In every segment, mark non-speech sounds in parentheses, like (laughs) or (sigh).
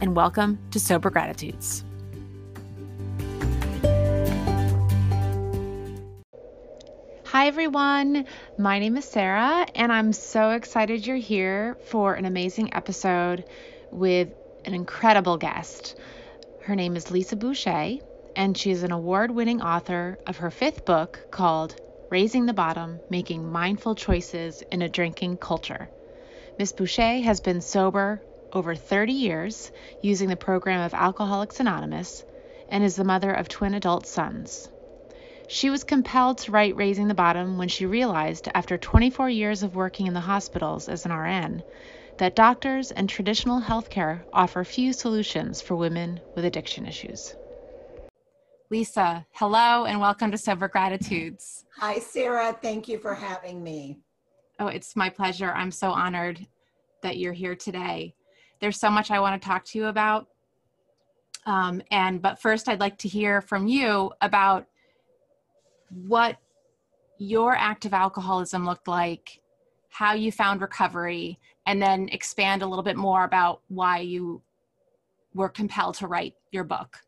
and welcome to Sober Gratitudes. Hi, everyone. My name is Sarah, and I'm so excited you're here for an amazing episode with an incredible guest. Her name is Lisa Boucher, and she is an award winning author of her fifth book called Raising the Bottom Making Mindful Choices in a Drinking Culture. Miss Boucher has been sober over 30 years using the program of Alcoholics Anonymous and is the mother of twin adult sons. She was compelled to write Raising the Bottom when she realized, after 24 years of working in the hospitals as an RN, that doctors and traditional healthcare offer few solutions for women with addiction issues. Lisa, hello and welcome to Sober Gratitudes. Hi, Sarah. Thank you for having me. Oh, it's my pleasure. I'm so honored that you're here today. There's so much I want to talk to you about. Um, and but first, I'd like to hear from you about what your active alcoholism looked like, how you found recovery, and then expand a little bit more about why you were compelled to write your book.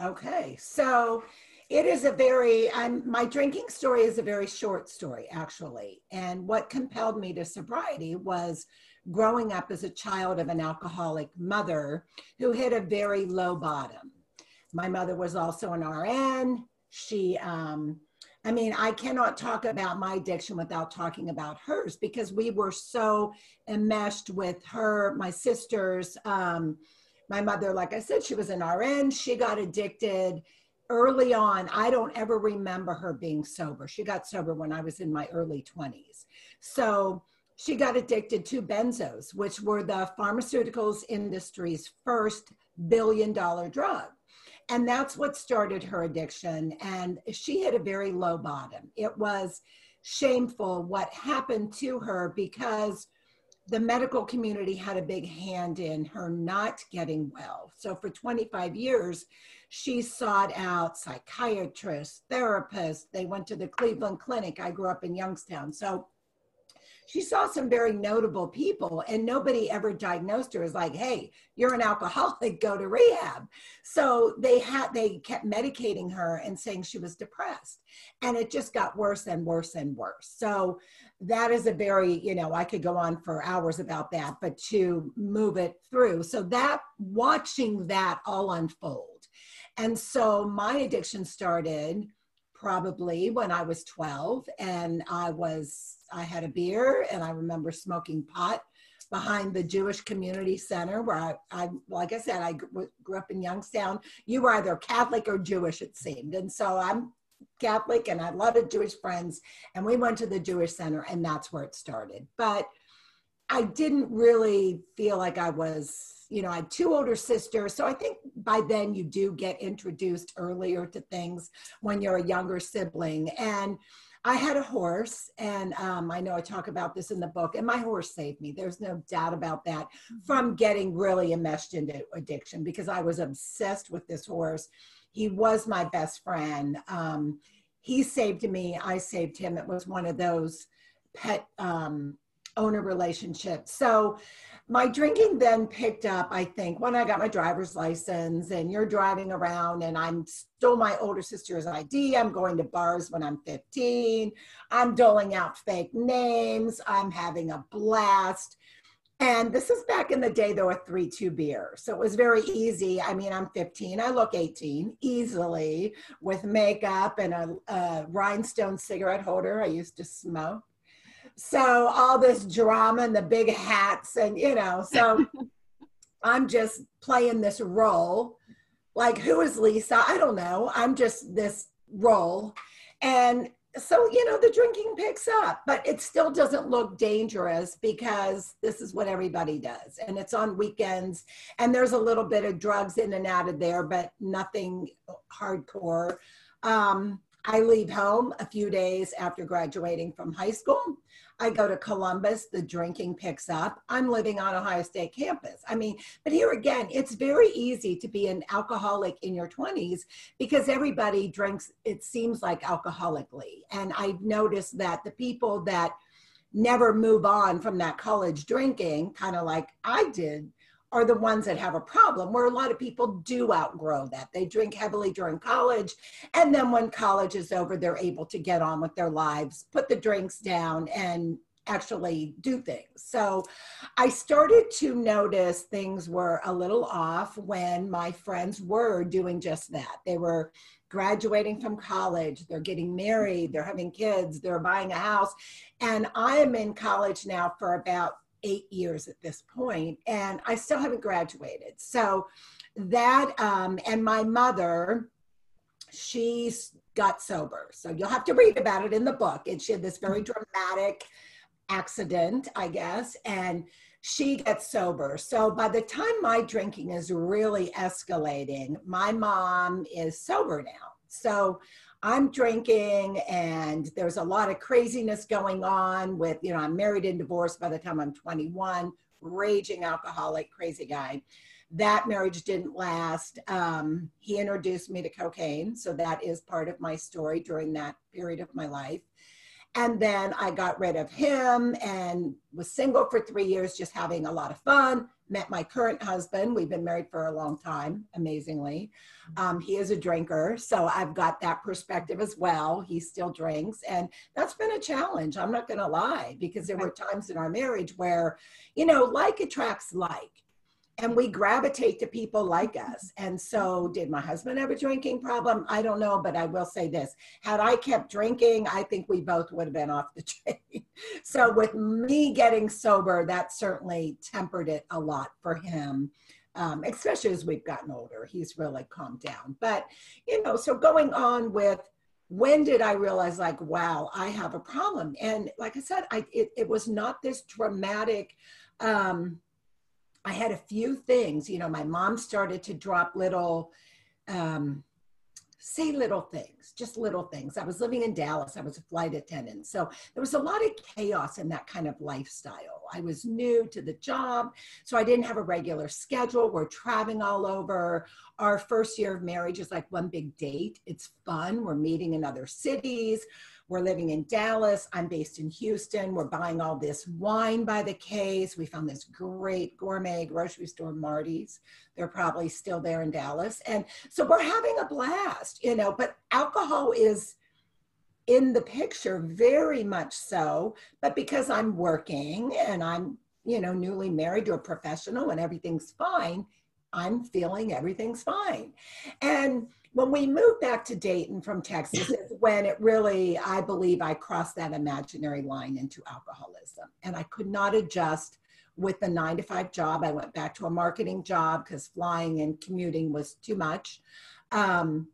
Okay, so it is a very I'm, my drinking story is a very short story actually and what compelled me to sobriety was growing up as a child of an alcoholic mother who hit a very low bottom my mother was also an rn she um, i mean i cannot talk about my addiction without talking about hers because we were so enmeshed with her my sisters um, my mother, like I said, she was an RN. She got addicted early on. I don't ever remember her being sober. She got sober when I was in my early 20s. So she got addicted to benzos, which were the pharmaceuticals industry's first billion dollar drug. And that's what started her addiction. And she hit a very low bottom. It was shameful what happened to her because the medical community had a big hand in her not getting well. So for 25 years, she sought out psychiatrists, therapists. They went to the Cleveland Clinic. I grew up in Youngstown. So she saw some very notable people and nobody ever diagnosed her as like hey you're an alcoholic go to rehab. So they had they kept medicating her and saying she was depressed and it just got worse and worse and worse. So that is a very you know i could go on for hours about that but to move it through. So that watching that all unfold. And so my addiction started probably when i was 12 and i was i had a beer and i remember smoking pot behind the Jewish Community Center, where I, I, like I said, I grew up in Youngstown. You were either Catholic or Jewish, it seemed. And so I'm Catholic and I had a Jewish friends. And we went to the Jewish Center and that's where it started. But I didn't really feel like I was, you know, I had two older sisters. So I think by then you do get introduced earlier to things when you're a younger sibling. And I had a horse, and um, I know I talk about this in the book, and my horse saved me. There's no doubt about that from getting really enmeshed into addiction because I was obsessed with this horse he was my best friend. Um, he saved me, I saved him. It was one of those pet um, owner relationship. So my drinking then picked up, I think, when I got my driver's license and you're driving around and I'm still my older sister's ID. I'm going to bars when I'm 15. I'm doling out fake names. I'm having a blast. And this is back in the day, there were three, two beer. So it was very easy. I mean, I'm 15, I look 18 easily with makeup and a, a rhinestone cigarette holder. I used to smoke. So all this drama and the big hats, and you know, so (laughs) I'm just playing this role. Like, who is Lisa? I don't know. I'm just this role. And so you know the drinking picks up but it still doesn't look dangerous because this is what everybody does and it's on weekends and there's a little bit of drugs in and out of there but nothing hardcore um, i leave home a few days after graduating from high school I go to Columbus, the drinking picks up. I'm living on Ohio State campus. I mean, but here again, it's very easy to be an alcoholic in your 20s because everybody drinks, it seems like alcoholically. And I've noticed that the people that never move on from that college drinking, kind of like I did, are the ones that have a problem where a lot of people do outgrow that. They drink heavily during college and then when college is over they're able to get on with their lives put the drinks down and actually do things. So i started to notice things were a little off when my friends were doing just that. They were graduating from college they're getting married they're having kids they're buying a house and i am in college now for about eight years at this point, and I still haven't graduated. So that, um, and my mother, she's got sober. So you'll have to read about it in the book. And she had this very dramatic accident, I guess, and she gets sober. So by the time my drinking is really escalating, my mom is sober now. So I'm drinking and there's a lot of craziness going on with, you know, I'm married and divorced by the time I'm 21, raging alcoholic, crazy guy. That marriage didn't last. Um, he introduced me to cocaine. So that is part of my story during that period of my life. And then I got rid of him and was single for three years, just having a lot of fun. Met my current husband. We've been married for a long time, amazingly. Um, he is a drinker, so I've got that perspective as well. He still drinks, and that's been a challenge. I'm not going to lie, because there were times in our marriage where, you know, like attracts like and we gravitate to people like us. And so, did my husband have a drinking problem? I don't know, but I will say this had I kept drinking, I think we both would have been off the (laughs) train. so, with me getting sober, that certainly tempered it a lot for him. Um, especially as we've gotten older, he's really calmed down. But, you know, so going on with when did I realize, like, wow, I have a problem? And like I said, I, it, it was not this dramatic, um, I had a few things. You know, my mom started to drop little, um, say little things, just little things. I was living in Dallas. I was a flight attendant. So there was a lot of chaos in that kind of lifestyle. I was new to the job, so I didn't have a regular schedule. We're traveling all over. Our first year of marriage is like one big date. It's fun. We're meeting in other cities. We're living in Dallas. I'm based in Houston. We're buying all this wine by the case. We found this great gourmet grocery store, Marty's. They're probably still there in Dallas. And so we're having a blast, you know, but alcohol is in the picture very much so. But because I'm working and I'm, you know, newly married to a professional and everything's fine, I'm feeling everything's fine. And when we moved back to Dayton from Texas is when it really, I believe, I crossed that imaginary line into alcoholism. And I could not adjust with the nine to five job. I went back to a marketing job because flying and commuting was too much. Um,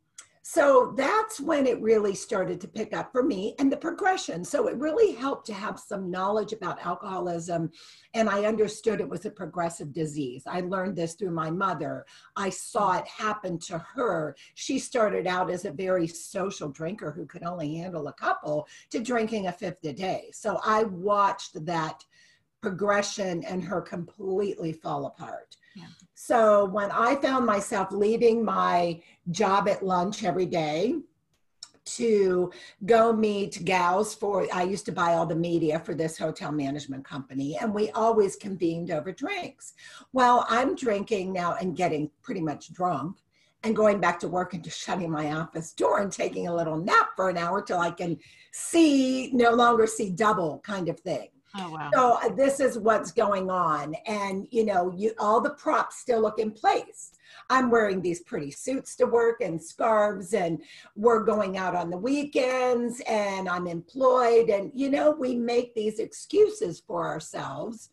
so that's when it really started to pick up for me and the progression. So it really helped to have some knowledge about alcoholism. And I understood it was a progressive disease. I learned this through my mother. I saw it happen to her. She started out as a very social drinker who could only handle a couple to drinking a fifth a day. So I watched that progression and her completely fall apart. So when I found myself leaving my job at lunch every day, to go meet gals for i used to buy all the media for this hotel management company and we always convened over drinks. Well i'm drinking now and getting pretty much drunk and going back to work and just shutting my office door and taking a little nap for an hour till i can see no longer see double kind of thing Oh, wow. so uh, this is what's going on and you know you all the props still look in place I'm wearing these pretty suits to work and scarves, and we're going out on the weekends, and I'm employed. And, you know, we make these excuses for ourselves.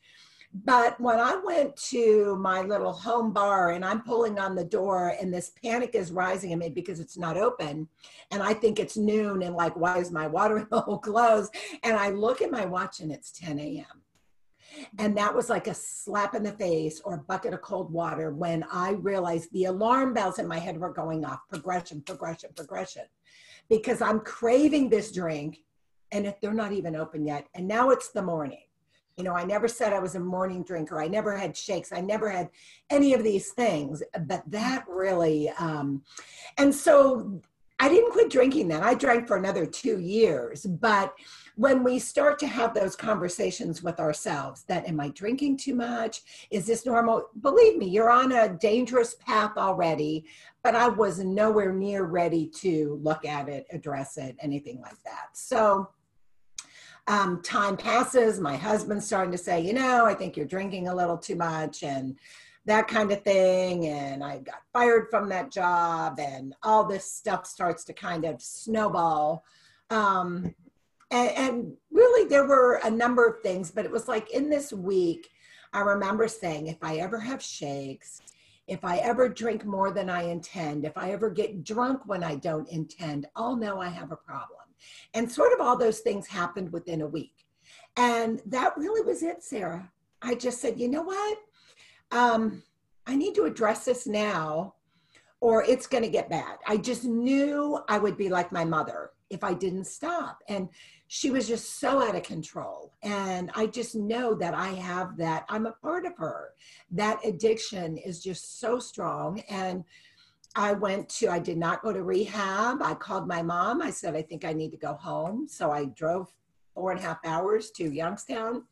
But when I went to my little home bar and I'm pulling on the door and this panic is rising in me because it's not open and I think it's noon and like, why is my water (laughs) hole closed? And I look at my watch and it's 10 a.m. And that was like a slap in the face or a bucket of cold water when I realized the alarm bells in my head were going off progression, progression, progression, because I'm craving this drink and if they're not even open yet. And now it's the morning. You know, I never said I was a morning drinker. I never had shakes. I never had any of these things. But that really, um, and so I didn't quit drinking then. I drank for another two years. But when we start to have those conversations with ourselves that am i drinking too much is this normal believe me you're on a dangerous path already but i was nowhere near ready to look at it address it anything like that so um, time passes my husband's starting to say you know i think you're drinking a little too much and that kind of thing. And I got fired from that job, and all this stuff starts to kind of snowball. Um, and, and really there were a number of things but it was like in this week i remember saying if i ever have shakes if i ever drink more than i intend if i ever get drunk when i don't intend i'll know i have a problem and sort of all those things happened within a week and that really was it sarah i just said you know what um, i need to address this now or it's going to get bad i just knew i would be like my mother if i didn't stop and she was just so out of control. And I just know that I have that, I'm a part of her. That addiction is just so strong. And I went to, I did not go to rehab. I called my mom. I said, I think I need to go home. So I drove four and a half hours to Youngstown,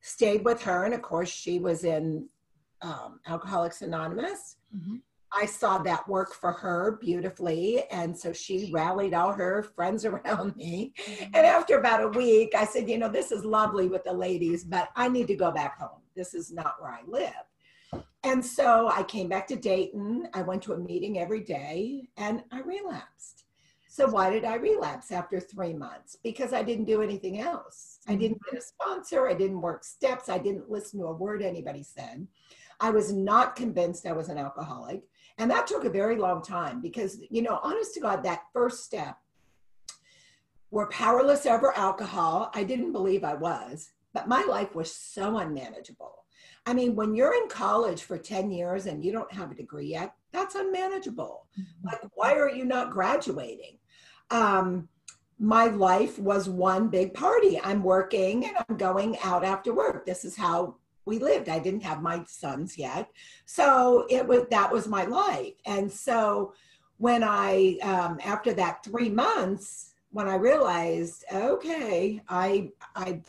stayed with her. And of course, she was in um, Alcoholics Anonymous. Mm-hmm. I saw that work for her beautifully. And so she rallied all her friends (laughs) around me. Mm-hmm. And after about a week, I said, you know, this is lovely with the ladies, but I need to go back home. This is not where I live. And so I came back to Dayton. I went to a meeting every day and I relapsed. So why did I relapse after three months? Because I didn't do anything else. I mm-hmm. didn't get a sponsor. I didn't work steps. I didn't listen to a word anybody said. I was not convinced I was an alcoholic. And that took a very long time because, you know, honest to God, that first step, we're powerless over alcohol. I didn't believe I was, but my life was so unmanageable. I mean, when you're in college for 10 years and you don't have a degree yet, that's unmanageable. Mm-hmm. Like, why are you not graduating? Um, my life was one big party. I'm working and I'm going out after work. This is how we lived. I didn't have my sons yet. So it was that was my life. And so when I um, after that three months, when I realized, okay, I I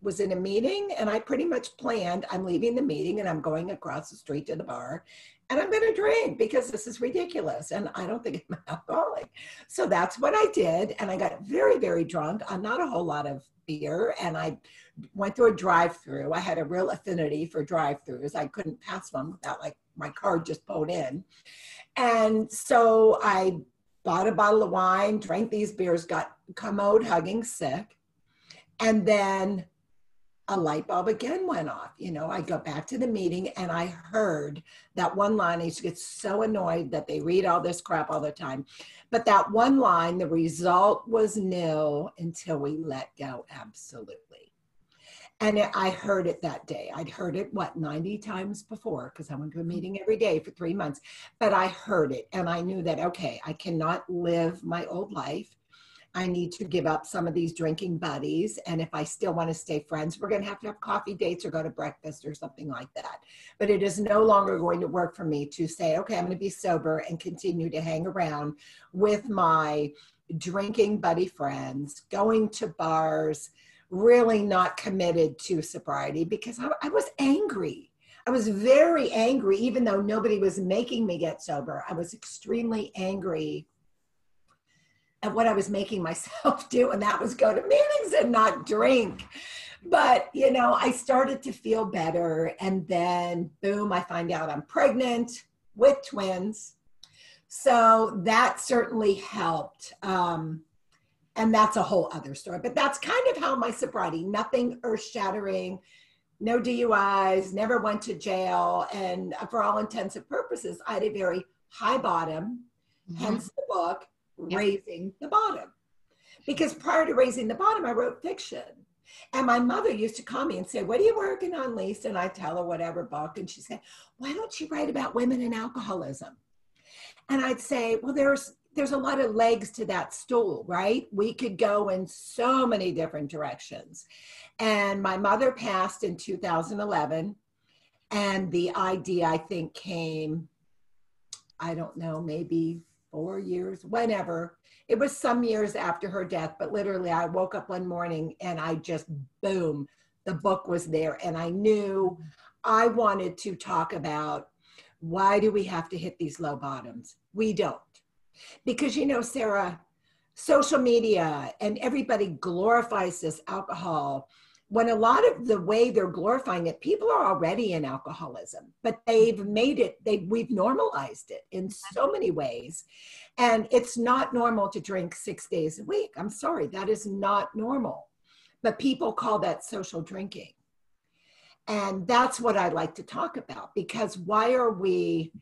was in a meeting and I pretty much planned I'm leaving the meeting and I'm going across the street to the bar and I'm going to drink because this is ridiculous and I don't think I'm (laughs) alcoholic. So that's what I did and I got very very drunk on not a whole lot of beer and I went through a drive-through. I had a real affinity for drive-throughs. I couldn't pass one without like my card just pulled in. And so I bought a bottle of wine, drank these beers, got commode hugging sick. And then a light bulb again went off. You know, I go back to the meeting and I heard that one line. I used to get so annoyed that they read all this crap all the time. But that one line, the result was nil until we let go absolutely. And I heard it that day. I'd heard it, what, 90 times before, because I went to a meeting every day for three months. But I heard it and I knew that, okay, I cannot live my old life. I need to give up some of these drinking buddies. And if I still want to stay friends, we're going to have to have coffee dates or go to breakfast or something like that. But it is no longer going to work for me to say, okay, I'm going to be sober and continue to hang around with my drinking buddy friends, going to bars, really not committed to sobriety because I, I was angry. I was very angry, even though nobody was making me get sober. I was extremely angry at what I was making (laughs) myself do, and that was go to meetings and not drink. But, you know, I started to feel better. And then, boom, I find out I'm pregnant with twins. So that certainly helped. Um, and that's a whole other story. But that's kind of how my sobriety, nothing earth shattering, no DUIs, never went to jail. And for all intents and purposes, I had a very high bottom, mm-hmm. hence the book yep. raising the bottom. Because prior to raising the bottom, I wrote fiction. And my mother used to call me and say, What are you working on, Lisa? And I tell her whatever book. And she said, Why don't you write about women and alcoholism? And I'd say, Well, there's there's a lot of legs to that stool, right? We could go in so many different directions. And my mother passed in 2011. And the idea, I think, came, I don't know, maybe four years, whenever. It was some years after her death, but literally, I woke up one morning and I just, boom, the book was there. And I knew I wanted to talk about why do we have to hit these low bottoms? We don't. Because, you know, Sarah, social media and everybody glorifies this alcohol when a lot of the way they're glorifying it, people are already in alcoholism, but they've mm-hmm. made it, they we've normalized it in so mm-hmm. many ways. And it's not normal to drink six days a week. I'm sorry, that is not normal. But people call that social drinking. And that's what I like to talk about because why are we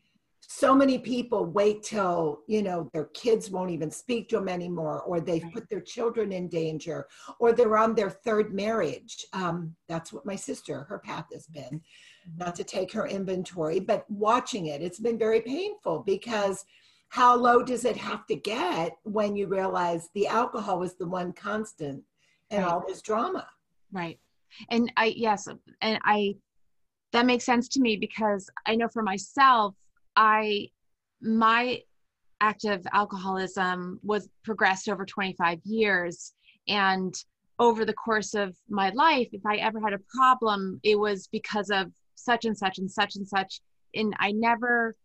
so many people wait till you know their kids won't even speak to them anymore or they've right. put their children in danger or they're on their third marriage um, that's what my sister her path has been mm-hmm. not to take her inventory but watching it it's been very painful because how low does it have to get when you realize the alcohol is the one constant in right. all this drama right and i yes and i that makes sense to me because i know for myself I my active alcoholism was progressed over 25 years. And over the course of my life if i ever had a problem it was because of such and such and such and such. And i never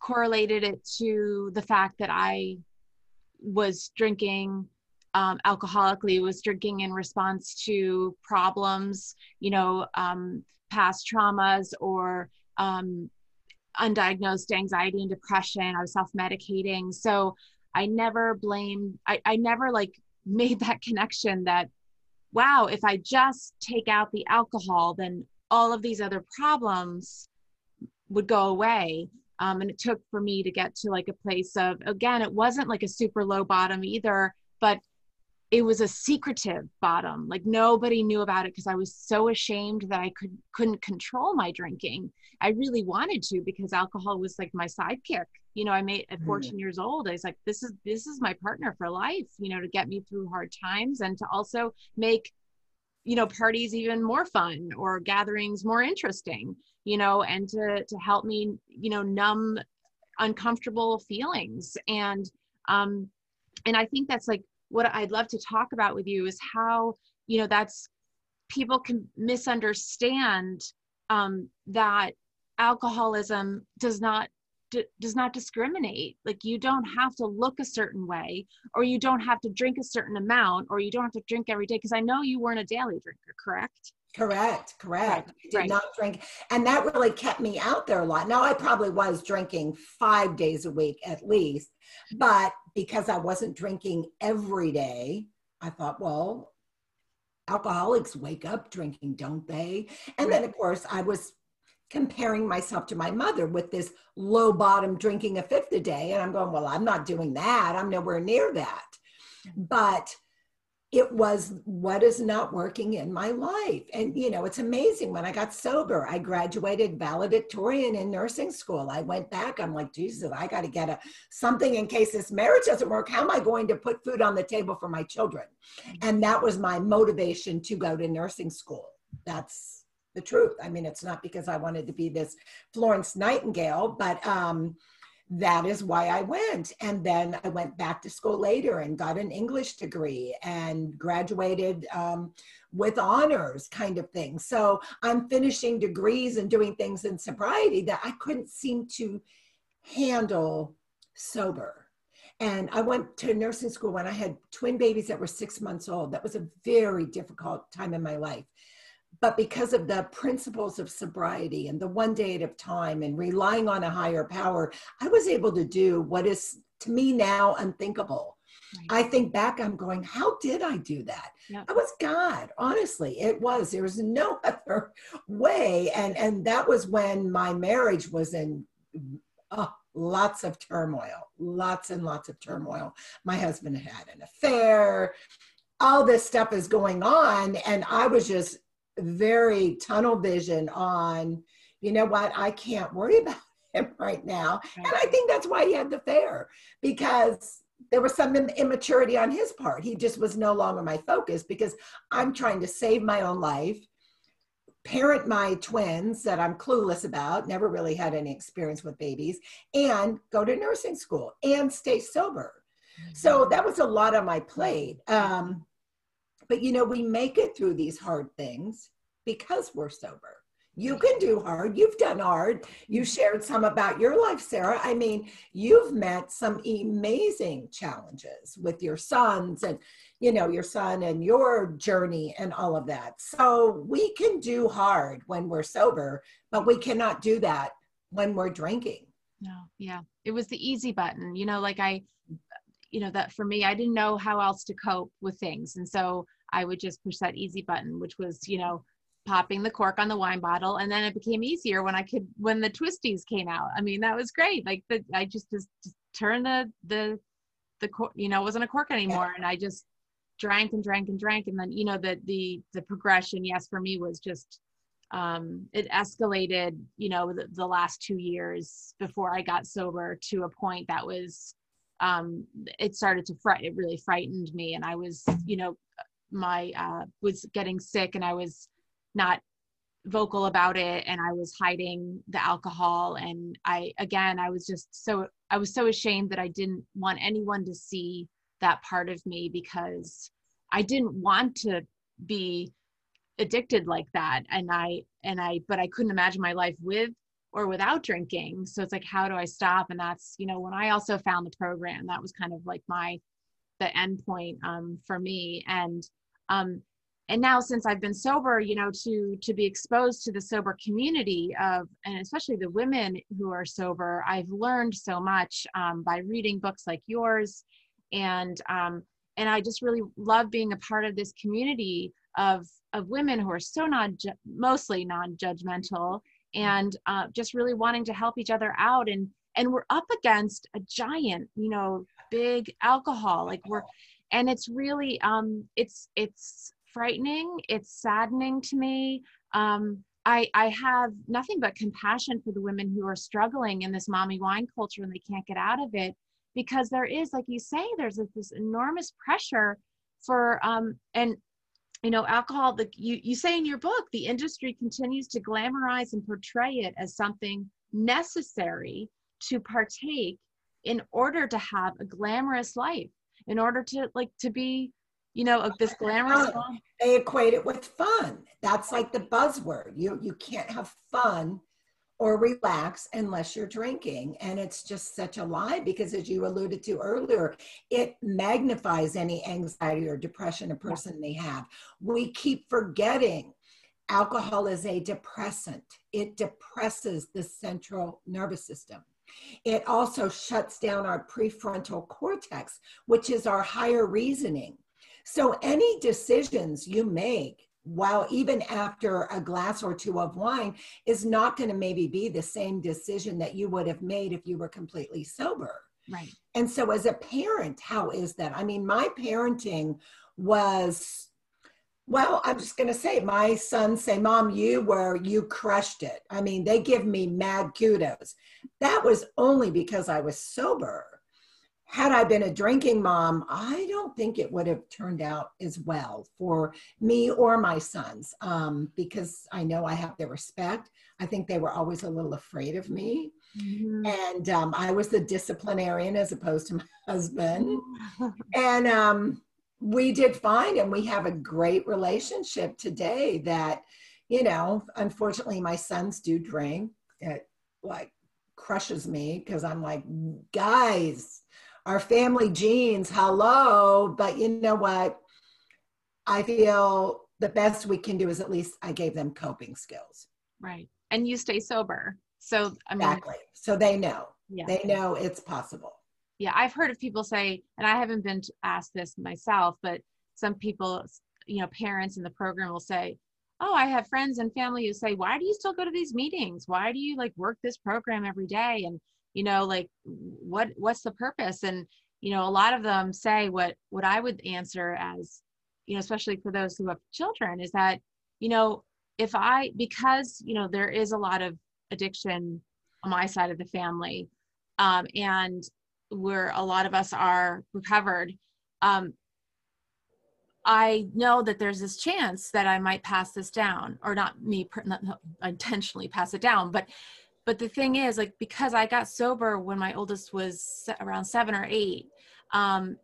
correlated it to the fact that i was drinking um, alcoholically was drinking in response to problems you know um, past traumas or um, undiagnosed anxiety and depression. I was self medicating. So I never blamed, I, I never like (laughs) made that connection that, wow, if I just take out the alcohol, then all of these other problems would go away. Um, and it took for me to get to like a place of, again, it wasn't like a super low bottom either, but it was a secretive bottom like nobody knew about it because i was so ashamed that i could couldn't control my drinking i really wanted to because alcohol was like my sidekick you know i made at mm-hmm. 14 mm. years old i was like this is this is my partner for life you know to get me through hard times and to also make you know parties even more fun or gatherings more interesting you know and to to help me you know numb uncomfortable feelings and um and i think that's like what I'd love to talk about with you is how, you know, that's people can misunderstand um, that alcoholism does not d- does not discriminate. Like you don't have to look a certain way or you don't have to drink a certain amount or you don't have to drink every day because i know you weren't a daily drinker correct Correct, correct. Right, did right. not drink. And that really kept me out there a lot. Now, I probably was drinking five days a week at least, but because I wasn't drinking every day, I thought, well, alcoholics wake up drinking, don't they? And right. then, of course, I was comparing myself to my mother with this low bottom drinking a fifth a day. And I'm going, well, I'm not doing that. I'm nowhere near that. But it was what is not working in my life. And, you know, it's amazing. When I got sober, I graduated valedictorian in nursing school. I went back, I'm like, Jesus, I got to get a something in case this marriage doesn't work. How am I going to put food on the table for my children? And that was my motivation to go to nursing school. That's the truth. I mean, it's not because I wanted to be this Florence Nightingale, but, um, that is why I went. And then I went back to school later and got an English degree and graduated um, with honors, kind of thing. So I'm finishing degrees and doing things in sobriety that I couldn't seem to handle sober. And I went to nursing school when I had twin babies that were six months old. That was a very difficult time in my life but because of the principles of sobriety and the one day at a time and relying on a higher power, I was able to do what is to me now unthinkable. Right. I think back, I'm going, how did I do that? Yep. I was God, honestly. It was. There was no (laughs) other way. And and that was when my marriage was in oh, lots of turmoil, lots and lots of turmoil. My husband had an affair. All this stuff is going on. And I was just very tunnel vision on, you know what, I can't worry (laughs) about him right now. And I think that's why he had the affair because there was some immaturity on his part. He just was no longer my focus because I'm trying to save my own life, parent my twins that I'm clueless about, never really had any experience with babies, and go to nursing school and stay sober. So mm-hmm. that was a lot on my plate. Um, but you know, we make it through these hard things because we're sober. You can do hard. You've done hard. You shared some about your life, Sarah. I mean, you've met some amazing challenges with your sons and, you know, your son and your journey and all of that. So we can do hard when we're sober, but we cannot do that when we're drinking. No, yeah. It was the easy button. You know, like I, you know, that for me, I didn't know how else to cope with things. And so I would just push that easy button, which was, you know, popping the cork on the wine bottle. And then it became easier when I could, when the twisties came out. I mean, that was great. Like the, I just, just, just turned the, the, the cork, you know, it wasn't a cork anymore. And I just drank and drank and drank. And then, you know, the, the, the progression, yes, for me was just, um, it escalated, you know, the, the last two years before I got sober to a point that was, um, it started to fright, it really frightened me. And I was, you know, my uh, was getting sick and I was not vocal about it and I was hiding the alcohol and I again I was just so I was so ashamed that I didn't want anyone to see that part of me because I didn't want to be addicted like that. And I and I but I couldn't imagine my life with or without drinking. So it's like how do I stop? And that's you know when I also found the program that was kind of like my the end point um, for me. And um, and now since i've been sober you know to to be exposed to the sober community of and especially the women who are sober i've learned so much um, by reading books like yours. And um, and i just really love being a part of this community of of women who are so non mostly non-judgmental and uh, just really wanting to help each other out. And and we're up against a giant you know big alcohol. Like we're and it's really um it's it's frightening it's saddening to me. Um I, I have nothing but compassion for the women who are struggling in this mommy wine culture and they can't get out of it because there is like you say there's this enormous pressure for um and you know alcohol the you, you say in your book the industry continues to glamorize and portray it as something necessary to partake in order to have a glamorous life in order to like to be you know of this glamorous they equate it with fun. That's like the buzzword. You you can't have fun or relax unless you're drinking. And it's just such a lie because as you alluded to earlier it magnifies any anxiety or depression a person may have. We keep forgetting alcohol is a depressant. It depresses the central nervous system it also shuts down our prefrontal cortex, which is our higher reasoning. So any decisions you make while even after a glass or two of wine is not going to maybe be the same decision that you would have made if you were completely sober. Right. And so, as a parent, how is that? I mean, my parenting was well, I'm just going to say, my sons say, Mom, you were, you crushed it. I mean, they give me mad kudos. That was only because I was sober. Had I been a drinking mom, I don't think it would have turned out as well for me or my sons um, because I know I have their respect. I think they were always a little afraid of me. Mm-hmm. And um, I was the disciplinarian as opposed to my husband. (laughs) and, um, we did fine and we have a great relationship today that you know unfortunately my sons do drink. It like crushes me because i'm like guys our family genes hello. But you know what? I feel the best we can do is at least i gave them coping skills. Right. And you stay sober. So I mean, exactly. So they know. Yeah. they know it's possible yeah i've heard of people say and i haven't been asked this myself but some people you know parents in the program will say oh i have friends and family who say why do you still go to these meetings? Why do you like work this program every day and you know like what what's the purpose? And you know a lot of them say what what i would answer as you know especially for those who have children is that you know if i because you know there is a lot of addiction on my side of the family um, and where a lot of us are recovered um, i know that there's this chance that i might pass this down or not me not, intentionally pass it down but but the thing is like because i got sober when my oldest was around seven or eight um,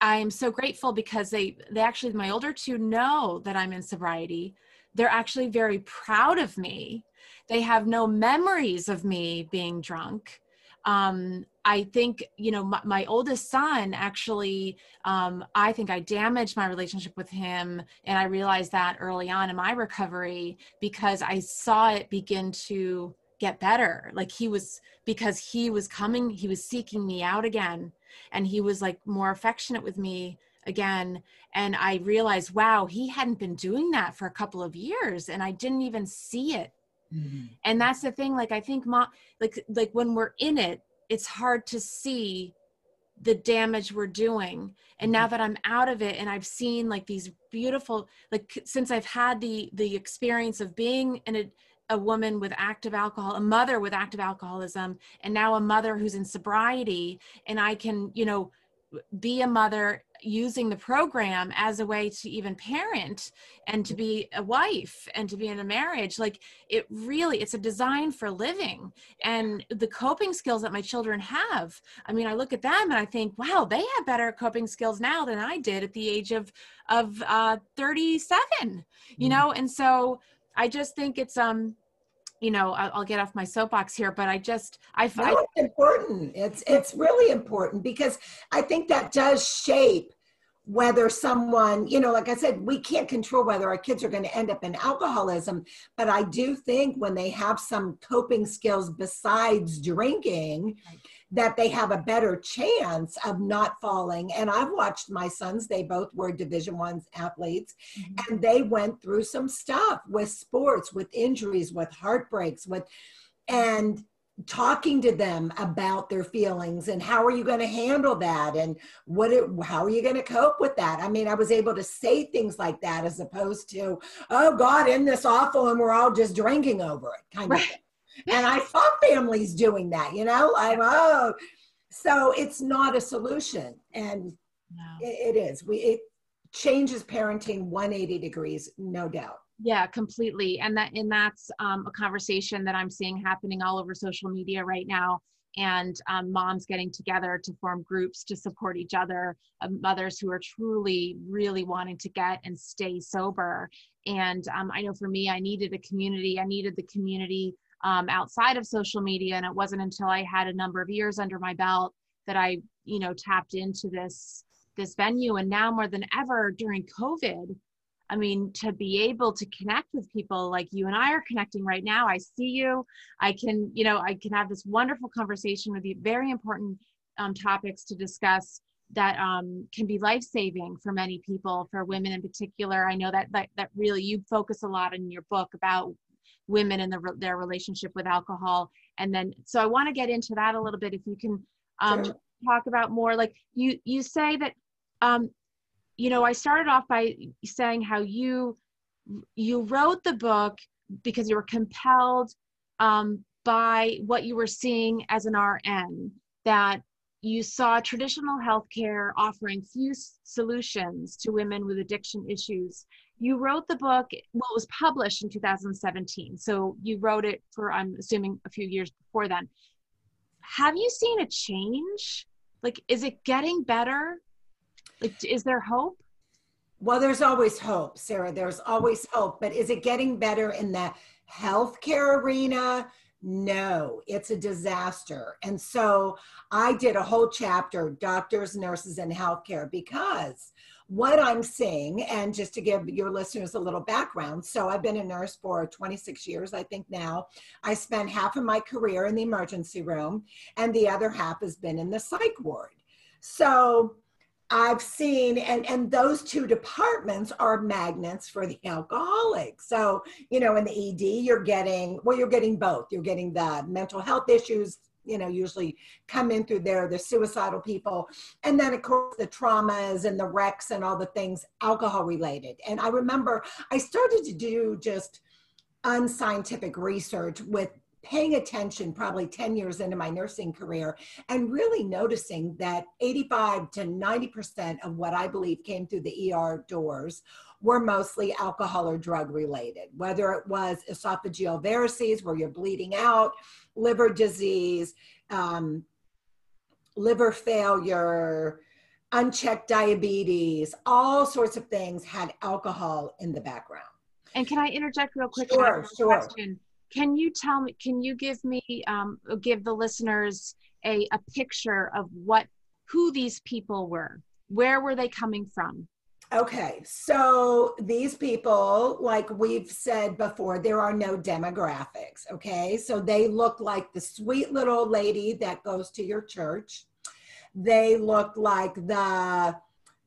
i'm so grateful because they they actually my older two know that i'm in sobriety. They're actually very proud of me. They have no memories of me being drunk um, I think, you know, my, my oldest son actually, um, I think I damaged my relationship with him. And I realized that early on in my recovery because I saw it begin to get better. Like he was, because he was coming, he was seeking me out again. And he was like more affectionate with me again. And I realized, wow, he hadn't been doing that for a couple of years. And I didn't even see it Mm-hmm. And that's the thing. Like I think, mom, like like when we're in it, it's hard to see the damage we're doing. And now mm-hmm. that I'm out of it, and I've seen like these beautiful, like since I've had the the experience of being in a a woman with active alcohol, a mother with active alcoholism, and now a mother who's in sobriety, and I can, you know, be a mother using the program as a way to even parent and to be a wife and to be in a marriage like it really it's a design for living. And the coping skills that my children have i mean i look at them and i think wow they have better coping skills now than i did at the age of of uh 37 you mm. know? And so i just think it's um you know I'll, get off my soapbox here but i just i find no, it's important. It's it's really important because i think that does shape whether someone you know like i said we can't control whether our kids are going to end up in alcoholism but i do think when they have some coping skills besides drinking right that they have a better chance of not falling and i've watched my sons they both were division one athletes mm-hmm. and they went through some stuff with sports with injuries with heartbreaks with and talking to them about their feelings and how are you going to handle that and what it, how are you going to cope with that i mean i was able to say things like that as opposed to oh god in this awful and we're all just drinking over it kind right. of thing and I saw families doing that, you know, like, oh, so it's not a solution. And no. it, it is. We, it changes parenting 180 degrees, no doubt. Yeah, completely. And that, and that's um, a conversation that I'm seeing happening all over social media right now and um, moms getting together to form groups to support each other, uh, mothers who are truly, really wanting to get and stay sober. And um, I know for me, I needed a community. I needed the community um, outside of social media. And it wasn't until I had a number of years under my belt that I, you know, tapped into this this venue. And now more than ever during COVID, I mean, to be able to connect with people like you and I are connecting right now, I see you. I can, you know, I can have this wonderful conversation with you, very important um, topics to discuss that um, can be life saving for many people, for women in particular. I know that, that that really you focus a lot in your book about women and the, their relationship with alcohol and then so i want to get into that a little bit if you can um, sure. talk about more like you you say that um, you know i started off by saying how you you wrote the book because you were compelled um, by what you were seeing as an rn that you saw traditional healthcare offering few solutions to women with addiction issues. You wrote the book, well, it was published in 2017. So you wrote it for, I'm assuming, a few years before then. Have you seen a change? Like, is it getting better? Is there hope? Well, there's always hope, Sarah. There's always hope. But is it getting better in the healthcare arena? No, it's a disaster. And so I did a whole chapter, doctors, nurses, and healthcare, because what I'm seeing, and just to give your listeners a little background, so I've been a nurse for 26 years, I think now. I spent half of my career in the emergency room, and the other half has been in the psych ward. So I've seen, and, and those two departments are magnets for the alcoholic. So, you know, in the ED, you're getting, well, you're getting both. You're getting the mental health issues, you know, usually come in through there, the suicidal people. And then, of course, the traumas and the wrecks and all the things alcohol related. And I remember I started to do just unscientific research with paying attention probably 10 years into my nursing career and really noticing that 85 to 90% of what I believe came through the ER doors were mostly alcohol or drug related, whether it was esophageal varices, where you're bleeding out, liver disease, um, liver failure, unchecked diabetes, all sorts of things had alcohol in the background. And can I interject real quick? Sure, sure. Question? Can you tell me, can you give me, um, give the listeners a, a picture of what, who these people were? Where were they coming from? Okay, so these people, like we've said before, there are no demographics. Okay, so they look like the sweet little lady that goes to your church. They look like the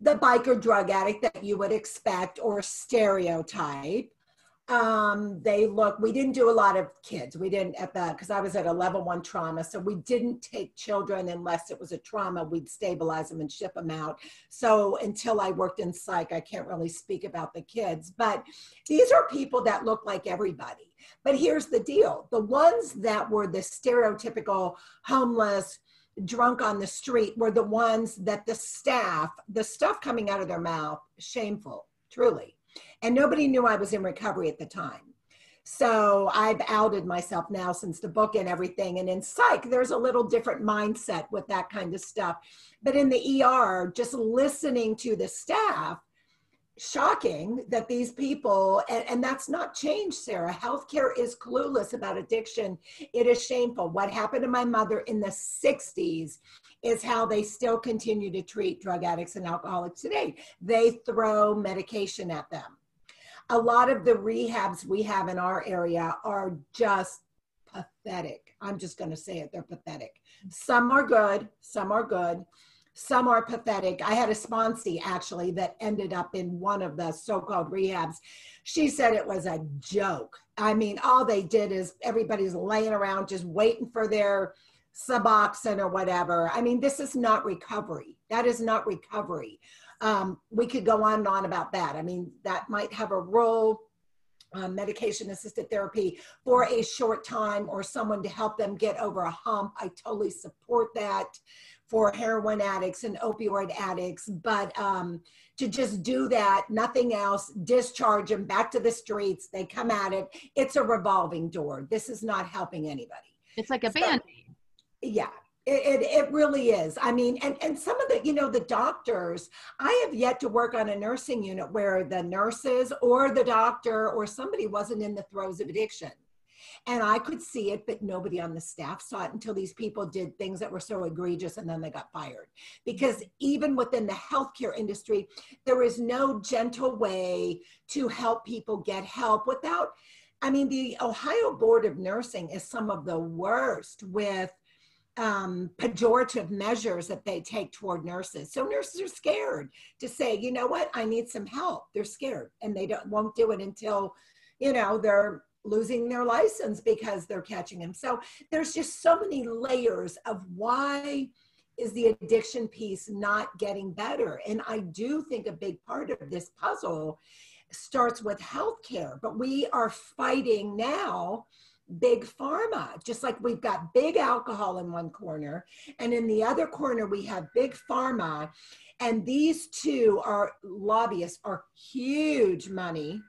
the biker drug addict that you would expect or stereotype um, they look, we didn't do a lot of kids. We didn't at the, because I was at a level one trauma. So we didn't take children unless it was a trauma. We'd stabilize them and ship them out. So until I worked in psych, I can't really speak about the kids. But these are people that look like everybody. But here's the deal the ones that were the stereotypical homeless, drunk on the street were the ones that the staff, the stuff coming out of their mouth, shameful, truly and nobody knew I was in recovery at the time. So I've outed myself now since the book and everything. And in psych, there's a little different mindset with that kind of stuff. But in the ER, just listening to the staff, shocking that these people, and, and, that's not changed, Sarah. Healthcare is clueless about addiction. It is shameful. What happened to my mother in the 60s is how they still continue to treat drug addicts and alcoholics today. They throw medication at them a lot of the rehabs we have in our area are just pathetic. I'm just going to say it, they're pathetic. Some are good, some are good, some are pathetic. I had a sponsee actually that ended up in one of the so called rehabs. She said it was a joke. I mean, all they did is everybody's laying around just waiting for their Suboxone or whatever. I mean, this is not recovery. That is not recovery. Um, we could go on and on about that. I mean, that might have a role um, medication assisted therapy for a short time or someone to help them get over a hump. I totally support that for heroin addicts and opioid addicts, but um, to just do that, nothing else, discharge them back to the streets, they come at it. It's a revolving door. This is not helping anybody. It's like a so, band. Yeah, it, it, it, really is. I mean, and, and some of the, you know, the doctors, I have yet to work on a nursing unit where the nurses or the doctor or somebody wasn't in the throes of addiction. And I could see it, but nobody on the staff saw it until these people did things that were so egregious and then they got fired. Because even within the healthcare industry, there is no gentle way to help people get help without, I mean, the Ohio Board of Nursing is some of the worst with um, pejorative measures that they take toward nurses. So nurses are scared to say, you know what, I need some help. They're scared and they don't won't do it until, you know, they're losing their license because they're catching them. So there's just so many layers of why is the addiction piece not getting better? And I do think a big part of this puzzle starts with healthcare, but we are fighting now big pharma, just like we've got big alcohol in one corner, and in the other corner, we have big pharma. And these two are lobbyists, are huge money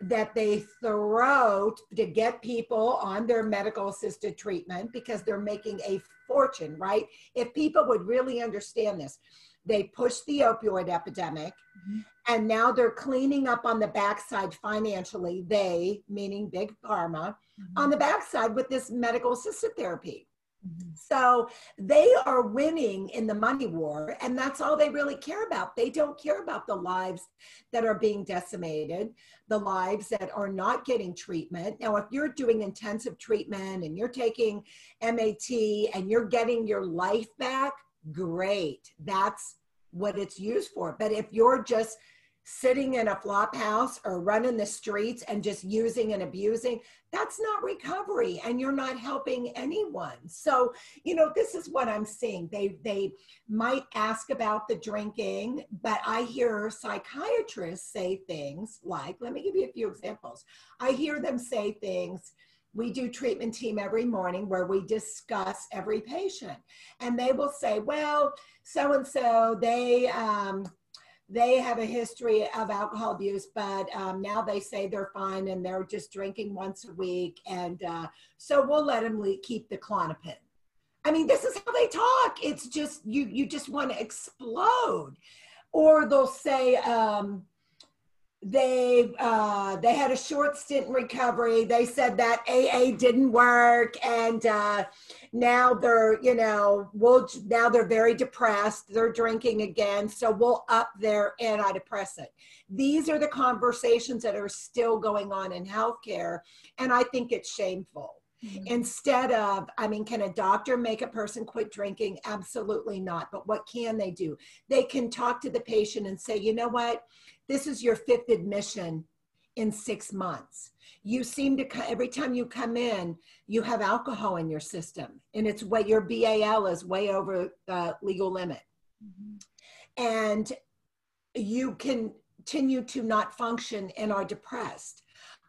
that they throw to get people on their medical assisted treatment because they're making a fortune, right? If people would really understand this, they pushed the opioid epidemic mm-hmm. and now they're cleaning up on the backside financially, they, meaning big pharma, mm-hmm. on the backside with this medical assisted therapy. Mm-hmm. So they are winning in the money war, and that's all they really care about. They don't care about the lives that are being decimated, the lives that are not getting treatment. Now, if you're doing intensive treatment and you're taking MAT and you're getting your life back, great. That's what it's used for. But if you're just sitting in a flop house or running the streets and just using and abusing, that's not recovery and you're not helping anyone. So, you know, this is what I'm seeing. They they might ask about the drinking, but I hear psychiatrists say things like, let me give you a few examples. I hear them say things we do treatment team every morning where we discuss every patient and they will say well so and so they um, they have a history of alcohol abuse, but um, now they say they're fine and they're just drinking once a week. And uh, so we'll let them keep the Klonopin I mean, this is how they talk. It's just, you, you just want to explode. Or they'll say, um, they uh, they had a short stint in recovery. They said that AA didn't work, and uh, now they're you know we'll now they're very depressed. They're drinking again, so we'll up their antidepressant. These are the conversations that are still going on in healthcare, and I think it's shameful. Mm-hmm. Instead of, I mean, can a doctor make a person quit drinking? Absolutely not. But what can they do? They can talk to the patient and say, you know what? This is your fifth admission in six months. You seem to, every time you come in, you have alcohol in your system, and it's way your BAL is way over the legal limit. Mm-hmm. And you continue to not function and are depressed.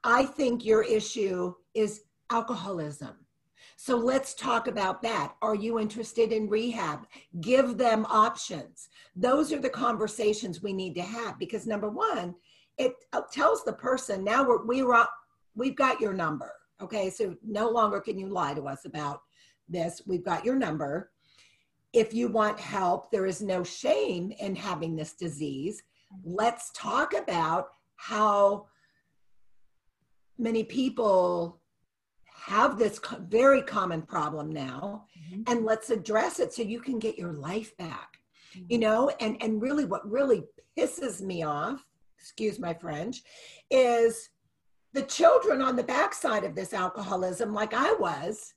I think your issue is alcoholism. So let's talk about that. Are you interested in rehab? Give them options. Those are the conversations we need to have because number one, it uh, tells the person now we're, we are, we've got your number. Okay, so no longer can you lie to us about this. We've got your number. If you want help, there is no shame in having this disease. Let's talk about how many people have this very common problem now mm-hmm. and let's address it so you can get your life back mm-hmm. you know and and really what really pisses me off excuse my french is the children on the backside of this alcoholism like i was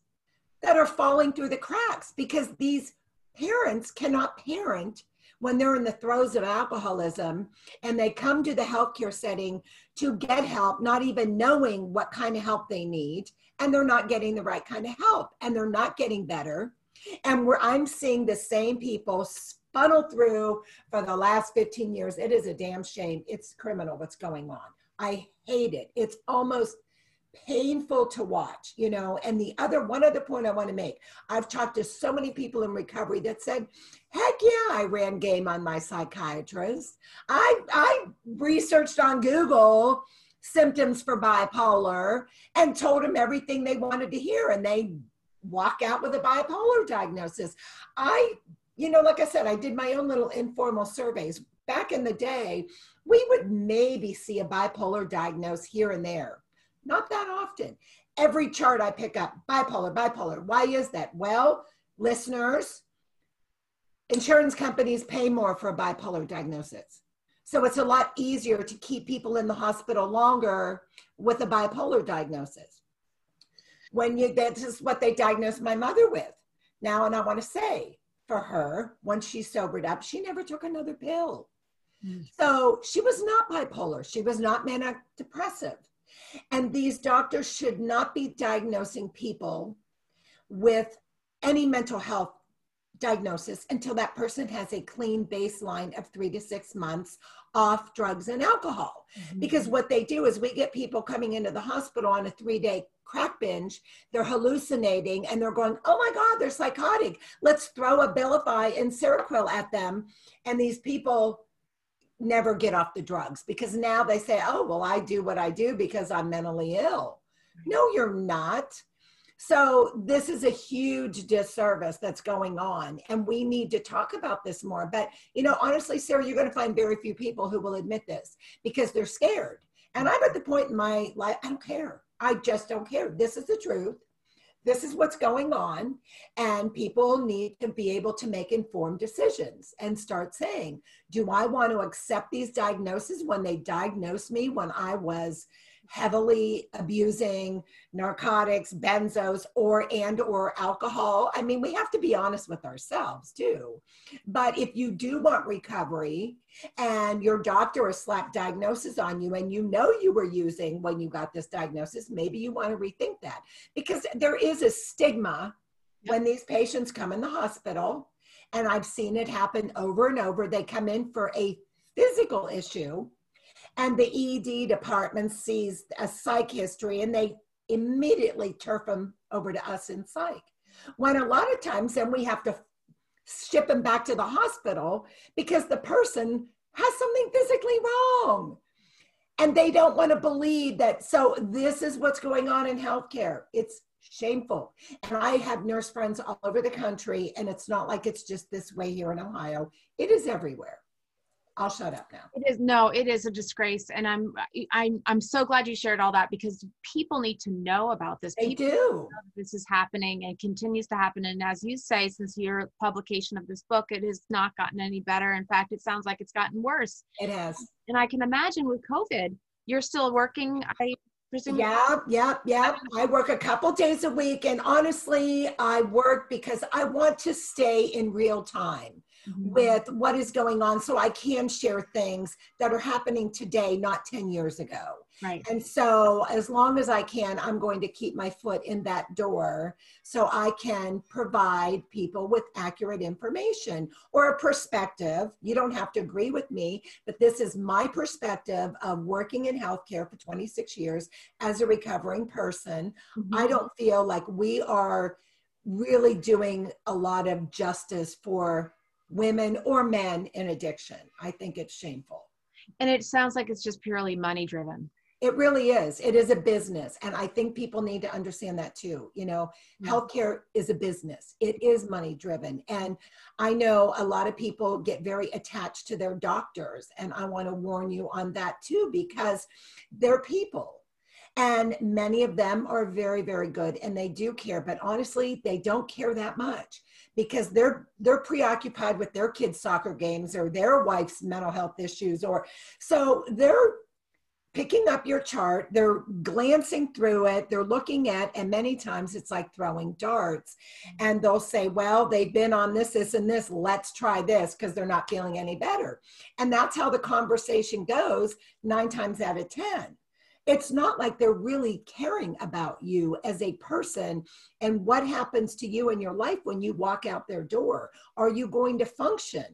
that are falling through the cracks because these parents cannot parent when they're in the throes of alcoholism and they come to the healthcare setting to get help, not even knowing what kind of help they need, and they're not getting the right kind of help and they're not getting better. And where I'm seeing the same people funnel through for the last 15 years. It is a damn shame. It's criminal what's going on. I hate it. It's almost painful to watch, you know. And the other one other point I want to make, I've talked to so many people in recovery that said, heck yeah, I ran game on my psychiatrist. I I researched on Google symptoms for bipolar and told them everything they wanted to hear and they walk out with a bipolar diagnosis. I, you know, like I said, I did my own little informal surveys. Back in the day, we would maybe see a bipolar diagnosis here and there not that often. Every chart I pick up, bipolar, bipolar. Why is that? Well, listeners, insurance companies pay more for a bipolar diagnosis. So it's a lot easier to keep people in the hospital longer with a bipolar diagnosis. When you, this is what they diagnosed my mother with. Now, and I want to say for her, once she sobered up, she never took another pill. Mm. So she was not bipolar. She was not manic depressive. And these doctors should not be diagnosing people with any mental health diagnosis until that person has a clean baseline of three to six months off drugs and alcohol. Mm-hmm. Because what they do is we get people coming into the hospital on a three day crack binge, they're hallucinating and they're going, oh my God, they're psychotic. Let's throw a Abilify and Seroquel at them. And these people never get off the drugs because now they say, oh, well, I do what I do because I'm mentally ill. No, you're not. So, this is a huge disservice that's going on, and we need to talk about this more. But, you know, honestly, Sarah, you're going to find very few people who will admit this because they're scared. And I'm at the point in my life, I don't care. I just don't care. This is the truth. This is what's going on. And people need to be able to make informed decisions and start saying, do I want to accept these diagnoses when they diagnosed me when I was heavily abusing narcotics benzos or and or alcohol. I mean we have to be honest with ourselves too. But if you do want recovery and your doctor has slapped diagnosis on you and you know you were using when you got this diagnosis maybe you want to rethink that. Because there is a stigma when these patients come in the hospital and i've seen it happen over and over. They come in for a physical issue and the ED department sees a psych history and they immediately turf them over to us in psych. When a lot of times then we have to ship them back to the hospital because the person has something physically wrong. And they don't want to believe that. So, this is what's going on in healthcare. It's shameful. And I have nurse friends all over the country, and it's not like it's just this way here in Ohio, it is everywhere. I'll shut up now. It is no, it is a disgrace, and I'm I'm I'm so glad you shared all that because people need to know about this. They people do. This is happening and continues to happen, and as you say, since your publication of this book, it has not gotten any better. In fact, it sounds like it's gotten worse. It has. And I can imagine with COVID, you're still working. I presume. Yeah, yeah, yeah. (laughs) I work a couple days a week, and honestly, I work because I want to stay in real time mm-hmm. with what is going on so I can share things that are happening today, not 10 years ago. Right. And so, as long as I can, I'm going to keep my foot in that door so I can provide people with accurate information or a perspective. You don't have to agree with me, but this is my perspective of working in healthcare for 26 years as a recovering person. Mm-hmm. I don't feel like we are really doing a lot of justice for women or men in addiction. I think it's shameful. And it sounds like it's just purely money driven. It really is. It is a business. And I think people need to understand that too. You know, yeah. healthcare is a business, it is money driven. And I know a lot of people get very attached to their doctors. And I want to warn you on that too, because they're people. And many of them are very, very good and they do care. But honestly, they don't care that much because they're they're preoccupied with their kids soccer games or their wife's mental health issues or so they're picking up your chart they're glancing through it they're looking at and many times it's like throwing darts. And they'll say well they've been on this this and this let's try this because they're not feeling any better. And that's how the conversation goes nine times out of ten it's not like they're really caring about you as a person and what happens to you in your life when you walk out their door. Are you going to function?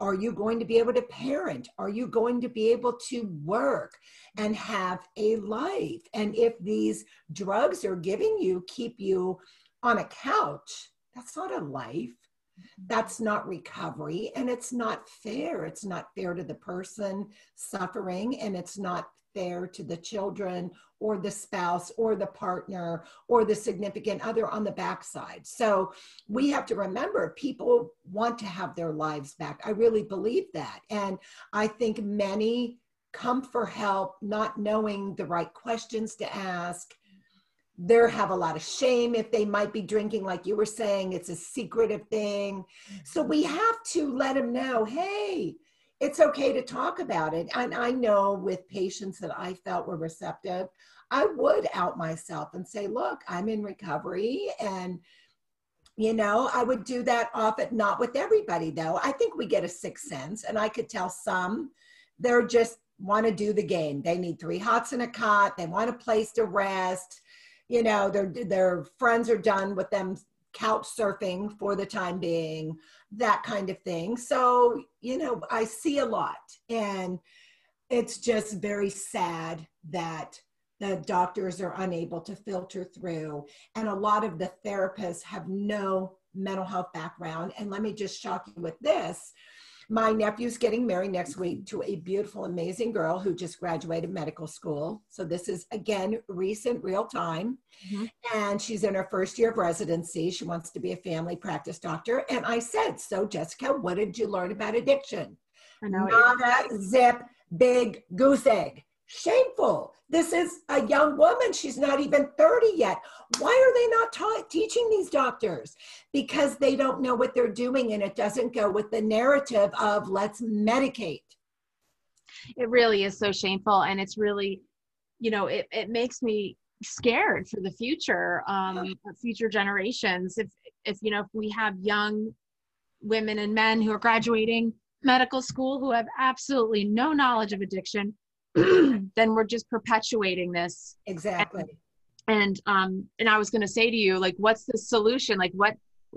Are you going to be able to parent? Are you going to be able to work and have a life? And if these drugs are giving you keep you on a couch, that's not a life. Mm-hmm. That's not recovery and it's not fair. It's not fair to the person suffering and it's not fair to the children or the spouse or the partner or the significant other on the backside. So we have to remember people want to have their lives back. I really believe that. And I think many come for help not knowing the right questions to ask. There have a lot of shame if they might be drinking, like you were saying, it's a secretive thing. So we have to let them know hey, it's okay to talk about it. And I know with patients that I felt were receptive, I would out myself and say, look, I'm in recovery. And, you know, I would do that often, not with everybody though. I think we get a sixth sense. And I could tell some they're just want to do the game. They need three hots and a cot. They want a place to rest. You know, their their friends are done with them couch surfing for the time being, that kind of thing. So, you know, I see a lot. And it's just very sad that the doctors are unable to filter through. And a lot of the therapists have no mental health background. And let me just shock you with this my nephew's getting married next week to a beautiful, amazing girl who just graduated medical school. So this is again recent, real time. Mm-hmm. And she's in her first year of residency. She wants to be a family practice doctor. And I said, So, Jessica, what did you learn about addiction? I know Not a zip, big goose egg. Shameful. This is a young woman. She's not even 30 yet. Why are they not ta- teaching these doctors? Because they don't know what they're doing and it doesn't go with the narrative of let's medicate. It really is so shameful. And it's really, you know, it, it makes me scared for the future, um, future generations. If, if, you know, if we have young women and men who are graduating medical school who have absolutely no knowledge of addiction, (clears throat) then we're just perpetuating this. Exactly. And, and um and i was going to say to you like what's the solution? Like what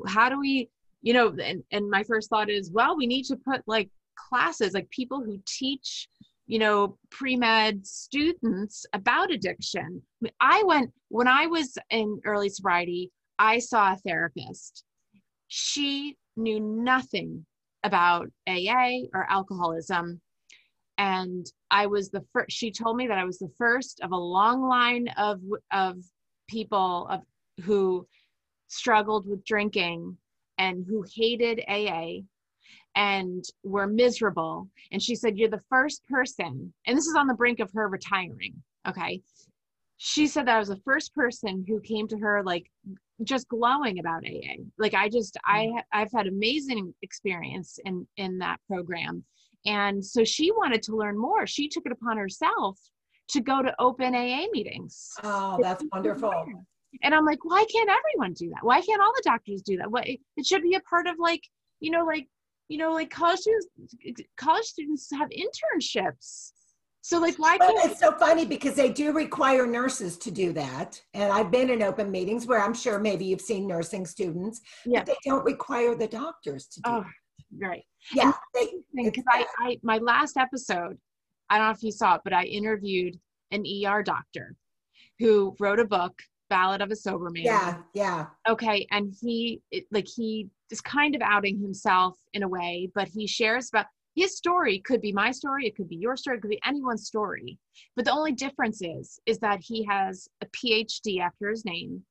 how do we you know and, and my first thought is well we need to put like classes like people who teach you know pre-med students about addiction. I went when i was in early sobriety i saw a therapist. She knew nothing about aa or alcoholism. And I was the first. She told me that I was the first of a long line of of people of who struggled with drinking and who hated AA and were miserable. And she said, "You're the first person." And this is on the brink of her retiring. Okay. She said that I was the first person who came to her like just glowing about AA. Like I just I mm. I've had amazing experience in in that program and so she wanted to learn more. She took it upon herself to go to open AA meetings. Oh, that's wonderful. And I'm like, why can't everyone do that? Why can't all the doctors do that? What it should be a part of like, you know, like, you know, like college students college students have internships. So like why can't it's so funny because they do require nurses to do that. And I've been in open meetings where I'm sure maybe you've seen nursing students, yeah. but they don't require the doctors to do oh, right. Yeah. Because I, I my last episode i don't know if you saw it but i interviewed an er doctor who wrote a book ballad of a sober man. Yeah yeah. Okay and he it, like he is kind of outing himself in a way but he shares about his story could be my story it could be your story it could be anyone's story. But the only difference is is that he has a phd after his name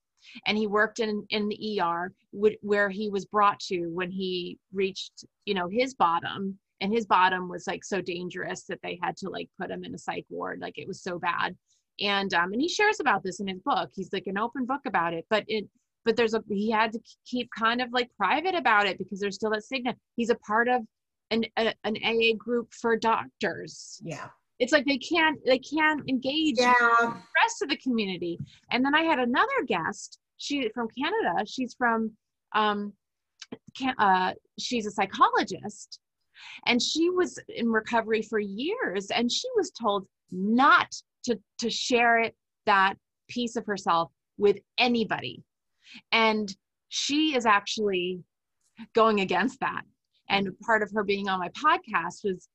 and he worked in in the ER where he was brought to when he reached you know his bottom. And his bottom was like so dangerous that they had to like put him in a psych ward. Like it was so bad. And um and he shares about this in his book. He's like an open book about it. But it but there's a he had to keep kind of like private about it because there's still that stigma. He's a part of an a, an AA group for doctors. Yeah it's like they can't they can't engage yeah. the rest of the community. And then i had another guest she from canada she's from um can, uh, she's a psychologist. And she was in recovery for years and she was told not to to share it that piece of herself with anybody. And she is actually going against that. And part of her being on my podcast was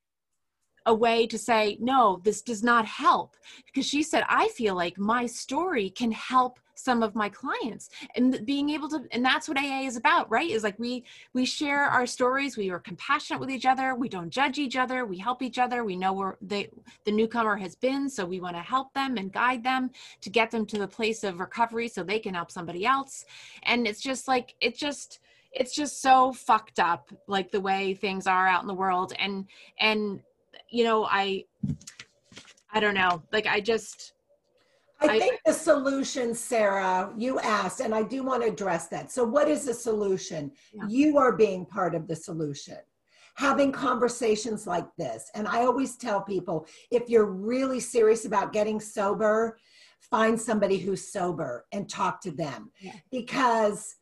a way to say, no, this does not help. Because she said, I feel like my story can help some of my clients. And being able to and that's what aa is about right? Is like we we share our stories we are compassionate with each other we don't judge each other we help each other we know where they the newcomer has been so we want to help them and guide them to get them to the place of recovery so they can help somebody else. And it's just like it just it's just so fucked up like the way things are out in the world. And and you know, I, I don't know. Like, I just, I think the solution, Sarah, you asked, and I do want to address that. So, what is the solution? Yeah. You are being part of the solution. Having conversations like this. And I always tell people if you're really serious about getting sober, find somebody who's sober and talk to them. Yeah. Because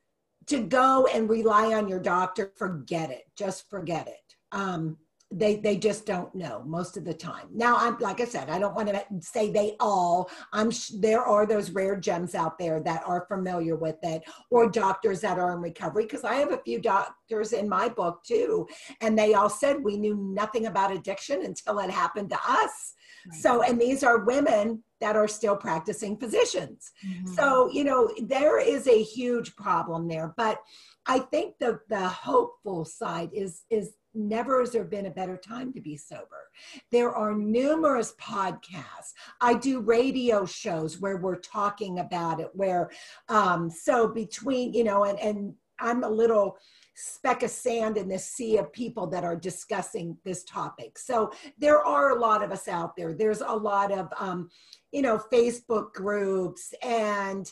to go and rely on your doctor, forget it. Just forget it. Um, they they just don't know most of the time now i'm like i said i don't want to say they all i'm sh- there are those rare gems out there that are familiar with it or doctors that are in recovery because i have a few doctors in my book too and they all said we knew nothing about addiction until it happened to us right. so and these are women that are still practicing physicians mm-hmm. so you know there is a huge problem there but i think the the hopeful side is is never has there been a better time to be sober. There are numerous podcasts. I do radio shows where we're talking about it, where, um, so between, you know, and, and I'm a little speck of sand in this sea of people that are discussing this topic. So there are a lot of us out there. There's a lot of, um, you know, Facebook groups and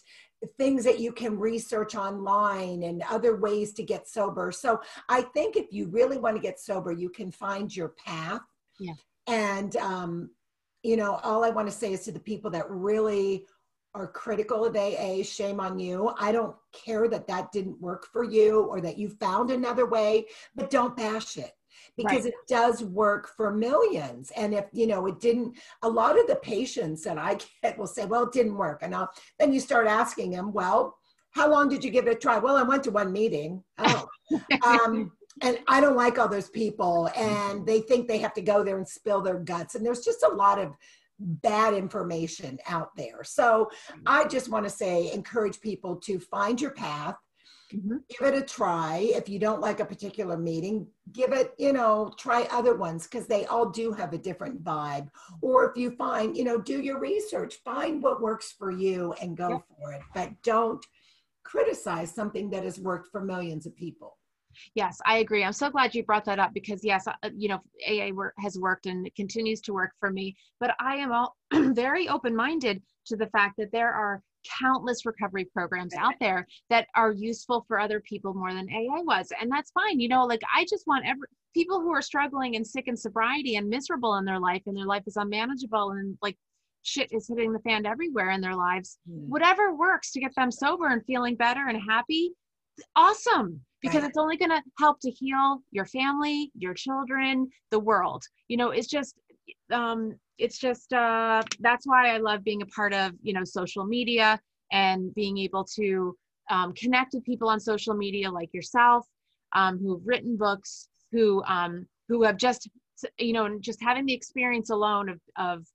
things that you can research online and other ways to get sober. So I think if you really want to get sober, you can find your path. Yeah. And, um, you know, all I want to say is to the people that really are critical of AA, shame on you. I don't care that that didn't work for you or that you found another way, but don't bash it because right. it does work for millions. And if, you know, it didn't, a lot of the patients that I (laughs) get will say, well, it didn't work. And I'll, then you start asking them, well, how long did you give it a try? Well, I went to one meeting. Oh. (laughs) um, and I don't like all those people and they think they have to go there and spill their guts. And there's just a lot of bad information out there. So I just want to say, encourage people to find your path Mm-hmm. Give it a try. If you don't like a particular meeting, give it, you know, try other ones because they all do have a different vibe. Or if you find, you know, do your research, find what works for you and go for it. But don't criticize something that has worked for millions of people. Yes, I agree. I'm so glad you brought that up because yes, uh, you know, AA work, has worked and continues to work for me. But I am all (clears throat) very open-minded to the fact that there are countless recovery programs out (laughs) there that are useful for other people more than AA was. And that's fine. You know, like I just want every people who are struggling and sick in sobriety and miserable in their life and their life is unmanageable and like shit is hitting the fan everywhere in their lives. Mm. Whatever works to get them sober and feeling better and happy, awesome. Because right. it's only going to help to heal your family, your children, the world. You know, it's just um it's just uh, that's why I love being a part of you know social media and being able to um, connect with people on social media like yourself um, who've written books who um, who have just you know just having the experience alone of of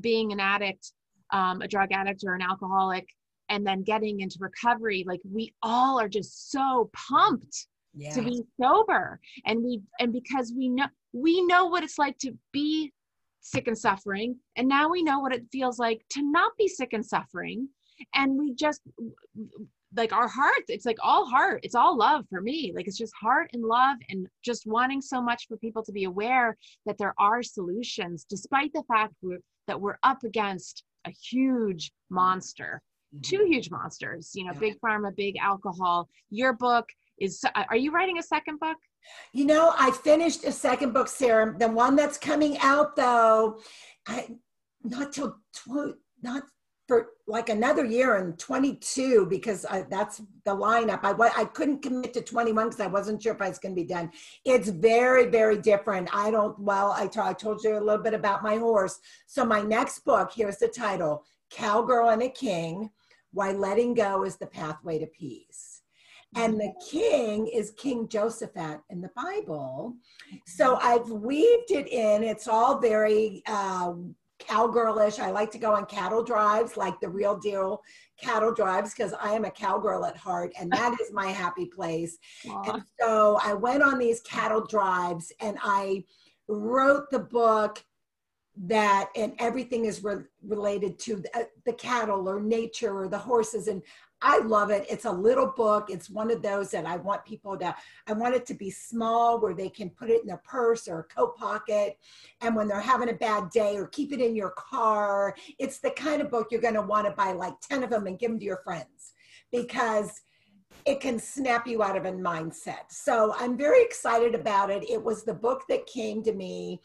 being an addict um, a drug addict or an alcoholic and then getting into recovery like we all are just so pumped yeah. to be sober and we and because we know we know what it's like to be sick and suffering. And now we know what it feels like to not be sick and suffering. And we just, like our heart, it's like all heart, it's all love for me. Like it's just heart and love and just wanting so much for people to be aware that there are solutions, despite the fact we're, that we're up against a huge monster. Mm-hmm. Two huge monsters, you know, yeah. big pharma, big alcohol. Your book is, are you writing a second book? You know, I finished a second book, Sarah. The one that's coming out, though, I, not till tw- not for like another year in 22 because I, that's the lineup. I I couldn't commit to 21 because I wasn't sure if I was going to be done. It's very very different. I don't. Well, I, t- I told you a little bit about my horse. So my next book. Here's the title: Cowgirl and a King. Why letting go is the pathway to peace and the king is King Josephat in the Bible. So I've weaved it in. It's all very uh, cowgirlish. I like to go on cattle drives, like the real deal cattle drives, because I am a cowgirl at heart, and that is my happy place. Aww. And so I went on these cattle drives, and I wrote the book that and everything is re- related to the, uh, the, cattle or nature or the horses and I love it. It's a little book. It's one of those that I want people to, I want it to be small where they can put it in their purse or coat pocket. And when they're having a bad day or keep it in your car, it's the kind of book you're going to want to buy like 10 of them and give them to your friends because it can snap you out of a mindset. So I'm very excited about it. It was the book that came to me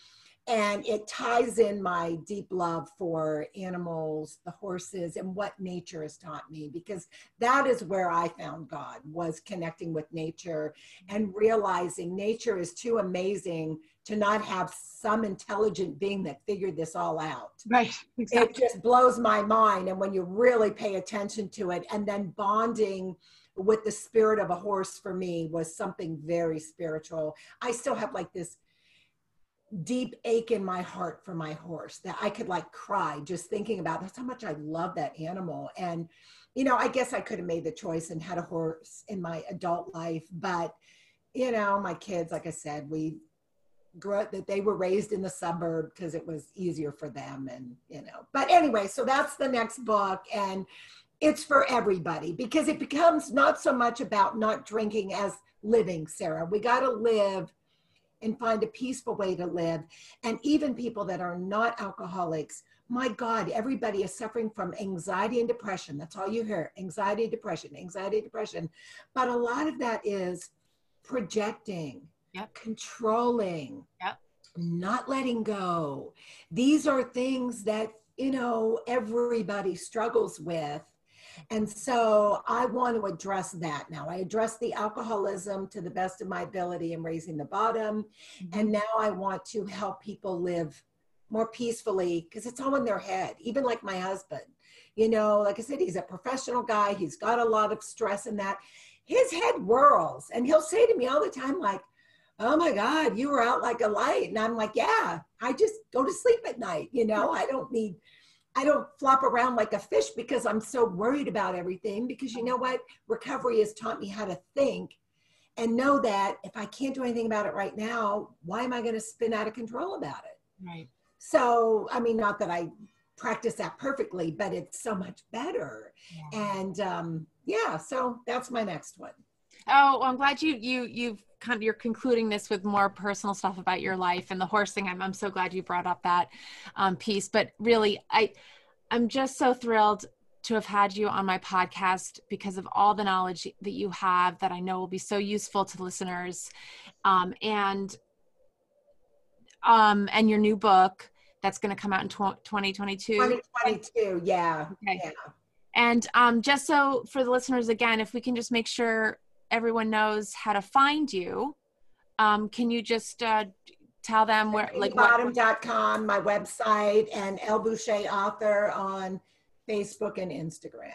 and it ties in my deep love for animals the horses and what nature has taught me because that is where i found god was connecting with nature and realizing nature is too amazing to not have some intelligent being that figured this all out. Right. Exactly. It just blows my mind. And when you really pay attention to it, and then bonding with the spirit of a horse for me was something very spiritual. I still have like this deep ache in my heart for my horse that I could like cry just thinking about that's how much I love that animal. And, you know, I guess I could have made the choice and had a horse in my adult life, but, you know, my kids, like I said, we grew up that they were raised in the suburb because it was easier for them. And, you know, but anyway, so that's the next book. And, it's for everybody because it becomes not so much about not drinking as living, Sarah. We got to live and find a peaceful way to live. And even people that are not alcoholics, my God, everybody is suffering from anxiety and depression. That's all you hear anxiety, depression, anxiety, depression. But a lot of that is projecting, yep. controlling, yep. not letting go. These are things that, you know, everybody struggles with. And so I want to address that now. I address the alcoholism to the best of my ability and raising the bottom. Mm-hmm. And now I want to help people live more peacefully because it's all in their head, even like my husband. You know, like I said, he's a professional guy, he's got a lot of stress in that. His head whirls, and he'll say to me all the time, like, Oh my God, you were out like a light. And I'm like, Yeah, I just go to sleep at night. You know, I don't need I don't flop around like a fish because I'm so worried about everything. Because you know what? Recovery has taught me how to think and know that if I can't do anything about it right now, why am I going to spin out of control about it? Right. So, I mean, not that I practice that perfectly, but it's so much better. Yeah. And um, yeah, so that's my next one. Oh, well, I'm glad you you you've kind of you're concluding this with more personal stuff about your life and the horse thing. I'm I'm so glad you brought up that um, piece. But really, I I'm just so thrilled to have had you on my podcast because of all the knowledge that you have that I know will be so useful to listeners, um, and um, and your new book that's going to come out in 2022. 2022, yeah. Okay. Yeah. And um, just so for the listeners, again, if we can just make sure everyone knows how to find you, um, can you just uh, tell them where, like, bottom.com, my website, and El Boucher author on Facebook and Instagram.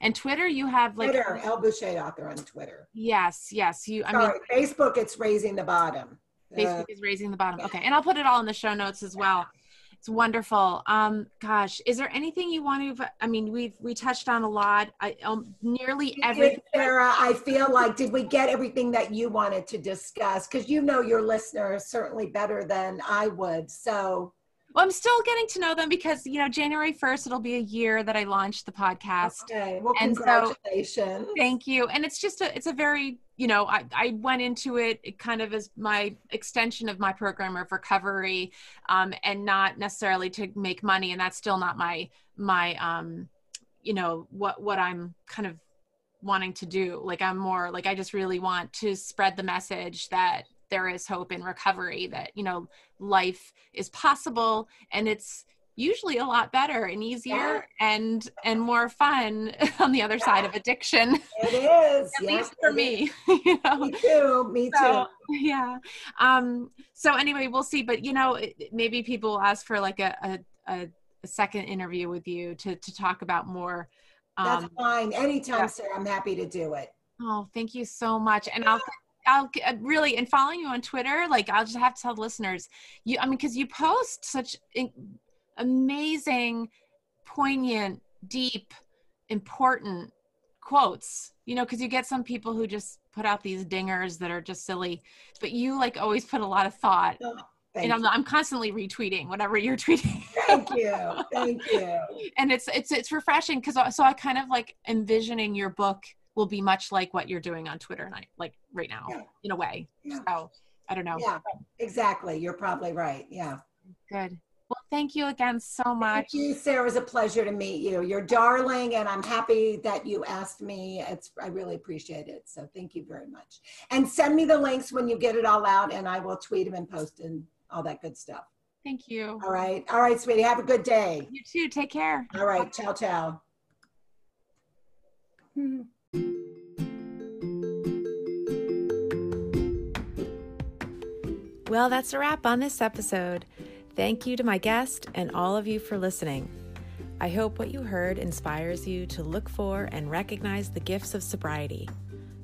And Twitter, you have like Twitter, El Boucher author on Twitter. Yes, yes. You, I Sorry, mean, Facebook, it's raising the bottom. Facebook uh, is raising the bottom. Okay, and I'll put it all in the show notes as well. It's wonderful. Um, gosh, is there anything you want to? I mean, we've we touched on a lot. I um, nearly every. Sarah, I feel like did we get everything that you wanted to discuss? Because you know your listeners certainly better than I would. So. Well, I'm still getting to know them because you know January 1st it'll be a year that I launched the podcast. Okay. Well, congratulations. So, thank you. And it's just a it's a very you know, I, I went into it kind of as my extension of my program of recovery, um, and not necessarily to make money. And that's still not my my um, you know what what I'm kind of wanting to do. Like I'm more like I just really want to spread the message that there is hope in recovery. That you know life is possible, and it's usually a lot better and easier yeah. and and more fun (laughs) on the other yeah. side of addiction it is (laughs) at least for me (laughs) you know? me too me so, too yeah um so anyway we'll see but you know maybe people will ask for like a a, a second interview with you to to talk about more um, that's fine anytime yeah. sir i'm happy to do it oh thank you so much and i'll I'll uh, really and following you on Twitter, like I'll just have to tell the listeners, you I mean, because you post such amazing, poignant, deep, important quotes, you know, because you get some people who just put out these dingers that are just silly, but you like always put a lot of thought. Oh, and I'm, I'm constantly retweeting whatever you're tweeting. Thank you. (laughs) Thank you. and it's it's it's refreshing because uh, so I kind of like envisioning your book will be much like what you're doing on Twitter and I like right now yeah. in a way. Yeah. So I don't know. Yeah, exactly. You're probably right. Yeah. Good. Well, thank you again so much. Thank you, Sarah. It was a pleasure to meet you. You're darling, and I'm happy that you asked me. It's I really appreciate it. So thank you very much. And send me the links when you get it all out, and I will tweet them and post and all that good stuff. Thank you. All right. All right, sweetie. Have a good day. You too. Take care. All right. Ciao, ciao. (laughs) Well, that's a wrap on this episode. Thank you to my guest and all of you for listening. I hope what you heard inspires you to look for and recognize the gifts of sobriety.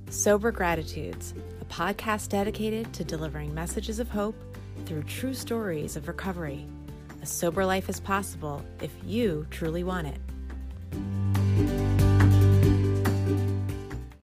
Sober Gratitudes, a podcast dedicated to delivering messages of hope through true stories of recovery. A sober life is possible if you truly want it.